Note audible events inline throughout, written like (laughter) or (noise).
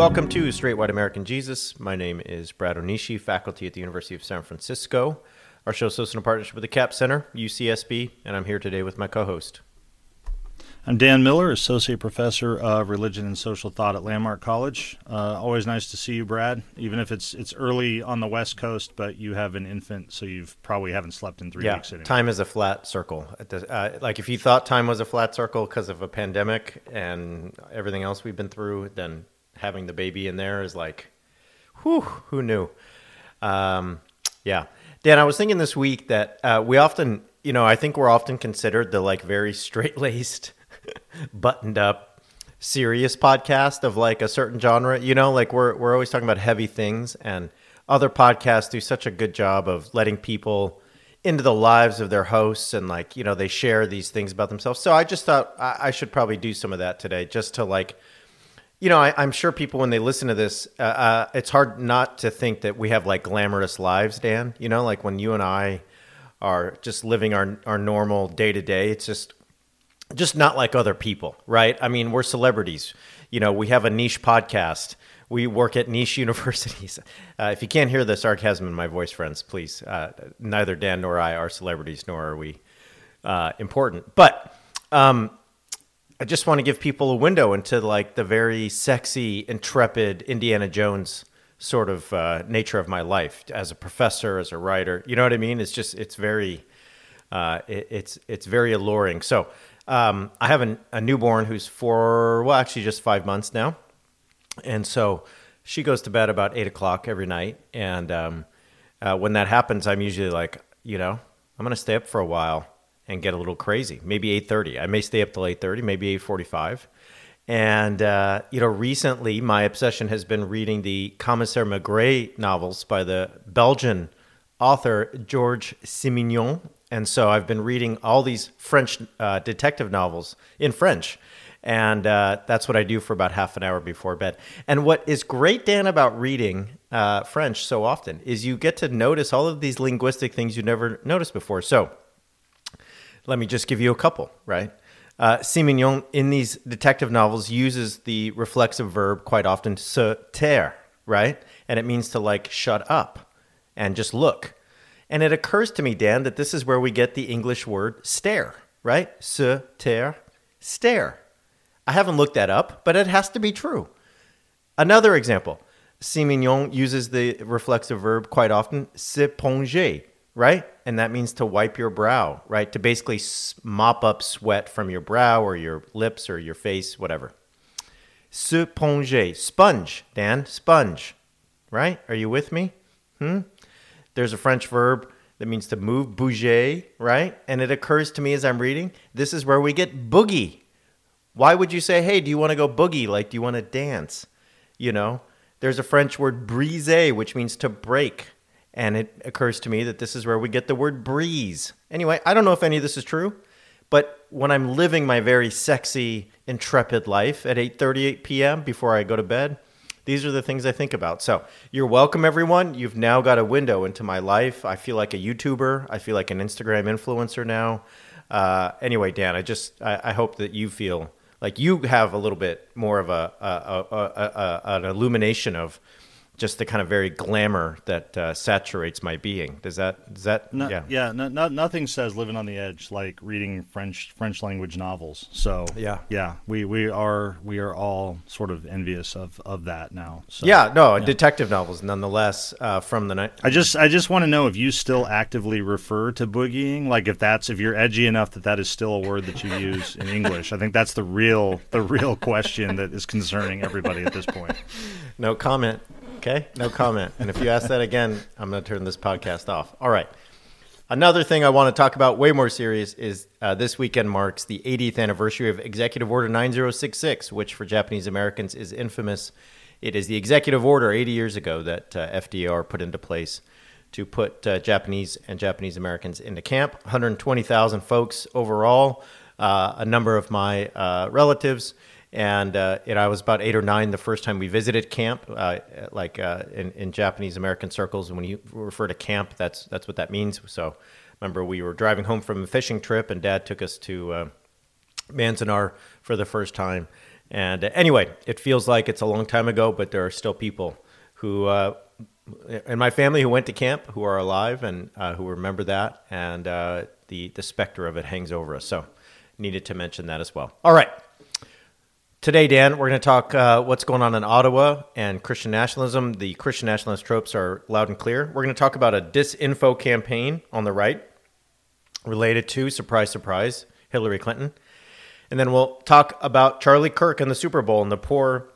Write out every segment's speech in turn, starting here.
Welcome to Straight White American Jesus. My name is Brad Onishi, faculty at the University of San Francisco. Our show is hosted in partnership with the Capps Center, UCSB, and I'm here today with my co host. I'm Dan Miller, Associate Professor of Religion and Social Thought at Landmark College. Uh, always nice to see you, Brad. Even if it's it's early on the West Coast, but you have an infant, so you've probably haven't slept in three yeah, weeks. Anymore. time is a flat circle. Uh, like if you thought time was a flat circle because of a pandemic and everything else we've been through, then having the baby in there is like, whew, who knew? Um, yeah. Dan, I was thinking this week that uh, we often, you know, I think we're often considered the like very straight laced, (laughs) buttoned up, serious podcast of like a certain genre. You know, like we're we're always talking about heavy things, and other podcasts do such a good job of letting people into the lives of their hosts, and like you know they share these things about themselves. So I just thought I, I should probably do some of that today, just to like you know, I, am sure people when they listen to this, uh, uh, it's hard not to think that we have like glamorous lives, Dan. You know, like when you and I are just living our our normal day to day, it's just just not like other people, right? I mean, we're celebrities. You know, we have a niche podcast. We work at niche (laughs) universities. Uh, if you can't hear the sarcasm in my voice, friends, please. Uh, neither Dan nor I are celebrities, nor are we uh, important. But um, I just want to give people a window into like the very sexy, intrepid Indiana Jones sort of uh, nature of my life as a professor, as a writer. You know what I mean? It's just it's very uh, it, it's it's very alluring. So um, I have an, a newborn who's four, well, actually just five months now, and so she goes to bed about eight o'clock every night. And um, uh, when that happens, I'm usually like, you know, I'm gonna stay up for a while and get a little crazy. Maybe 8:30. I may stay up till 8:30, maybe 8:45. And uh, you know, recently my obsession has been reading the Commissaire Maigret novels by the Belgian author Georges Simenon. And so I've been reading all these French uh, detective novels in French. And uh, that's what I do for about half an hour before bed. And what is great, Dan, about reading uh, French so often is you get to notice all of these linguistic things you never noticed before. So let me just give you a couple, right? Uh, Simenon in these detective novels uses the reflexive verb quite often, se taire, right? And it means to like shut up and just look. And it occurs to me, Dan, that this is where we get the English word stare, right? Se taire, stare. I haven't looked that up, but it has to be true. Another example Simenon uses the reflexive verb quite often, s'éponger, right? And that means to wipe your brow, right? To basically mop up sweat from your brow or your lips or your face, whatever. S'éponger, sponge, Dan, sponge, right? Are you with me? Hmm? There's a French verb that means to move, bouger, right? And it occurs to me as I'm reading, this is where we get boogie. Why would you say, hey, do you want to go boogie? Like, do you want to dance? You know, there's a French word briser, which means to break and it occurs to me that this is where we get the word breeze. Anyway, I don't know if any of this is true, but when I'm living my very sexy, intrepid life at 8:38 p.m. before I go to bed, these are the things I think about. So, you're welcome everyone. You've now got a window into my life. I feel like a YouTuber. I feel like an Instagram influencer now. Uh, anyway, Dan, I just I, I hope that you feel like you have a little bit more of a, a, a, a an illumination of just the kind of very glamour that uh, saturates my being. Does that? Does that? No, yeah. Yeah. No, no, nothing says living on the edge like reading French French language novels. So yeah, yeah. We we are we are all sort of envious of of that now. So, yeah. No, yeah. detective novels, nonetheless, uh, from the night. I just I just want to know if you still actively refer to boogieing, like if that's if you're edgy enough that that is still a word that you use in English. I think that's the real the real question that is concerning everybody at this point. (laughs) No comment. Okay, no comment. And if you ask that again, I'm going to turn this podcast off. All right. Another thing I want to talk about, way more serious, is uh, this weekend marks the 80th anniversary of Executive Order 9066, which for Japanese Americans is infamous It is the executive order 80 years ago that uh, FDR put into place to put uh, Japanese and Japanese Americans into camp. 120,000 folks overall. Uh, a number of my uh, relatives, and uh, it, I was about eight or nine the first time we visited camp, uh, like uh, in, in Japanese American circles. And when you refer to camp, that's that's what that means. So, remember we were driving home from a fishing trip, and Dad took us to Manzanar for the first time. And anyway, it feels like it's a long time ago, but there are still people who in my family who went to camp who are alive and uh, who remember that, and uh, the the specter of it hangs over us. So, needed to mention that as well. All right. Today, Dan, we're going to talk uh, what's going on in Ottawa and Christian nationalism. The Christian nationalist tropes are loud and clear. We're going to talk about a disinfo campaign on the right related to, surprise, surprise, Hillary Clinton. And then we'll talk about Charlie Kirk and the Super Bowl and the poor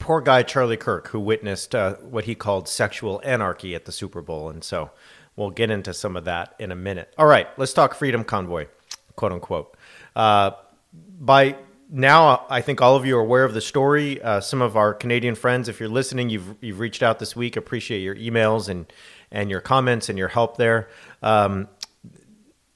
poor guy Charlie Kirk, who witnessed uh, what he called sexual anarchy at the Super Bowl. And so we'll get into some of that in a minute. All right, let's talk Freedom Convoy, quote unquote. Uh, by now, I think all of you are aware of the story. Uh, some of our Canadian friends, if you're listening, you've, you've reached out this week. Appreciate your emails and, and your comments and your help there. Um,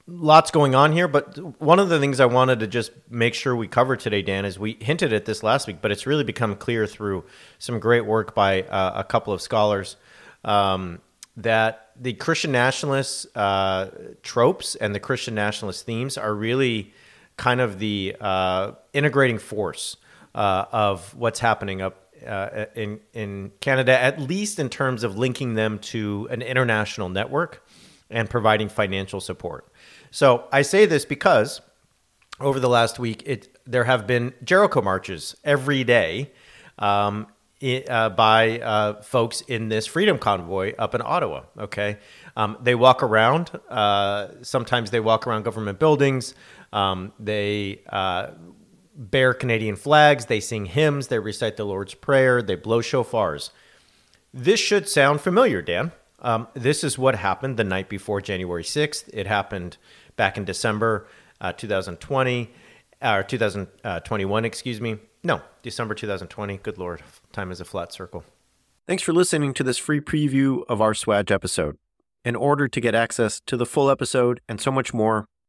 lots going on here, but one of the things I wanted to just make sure we cover today, Dan, is we hinted at this last week, but it's really become clear through some great work by uh, a couple of scholars um, that the Christian nationalist uh, tropes and the Christian nationalist themes are really kind of the uh, integrating force uh, of what's happening up. Uh, in in Canada, at least in terms of linking them to an international network and providing financial support. So I say this because over the last week, it there have been Jericho marches every day um, it, uh, by uh, folks in this freedom convoy up in Ottawa. Okay, um, they walk around. Uh, sometimes they walk around government buildings. Um, they uh, bear Canadian flags. They sing hymns. They recite the Lord's Prayer. They blow shofars. This should sound familiar, Dan. Um, this is what happened the night before January 6th. It happened back in December uh, 2020, or 2021, excuse me. No, December 2020. Good Lord, time is a flat circle. Thanks for listening to this free preview of our Swag episode. In order to get access to the full episode and so much more,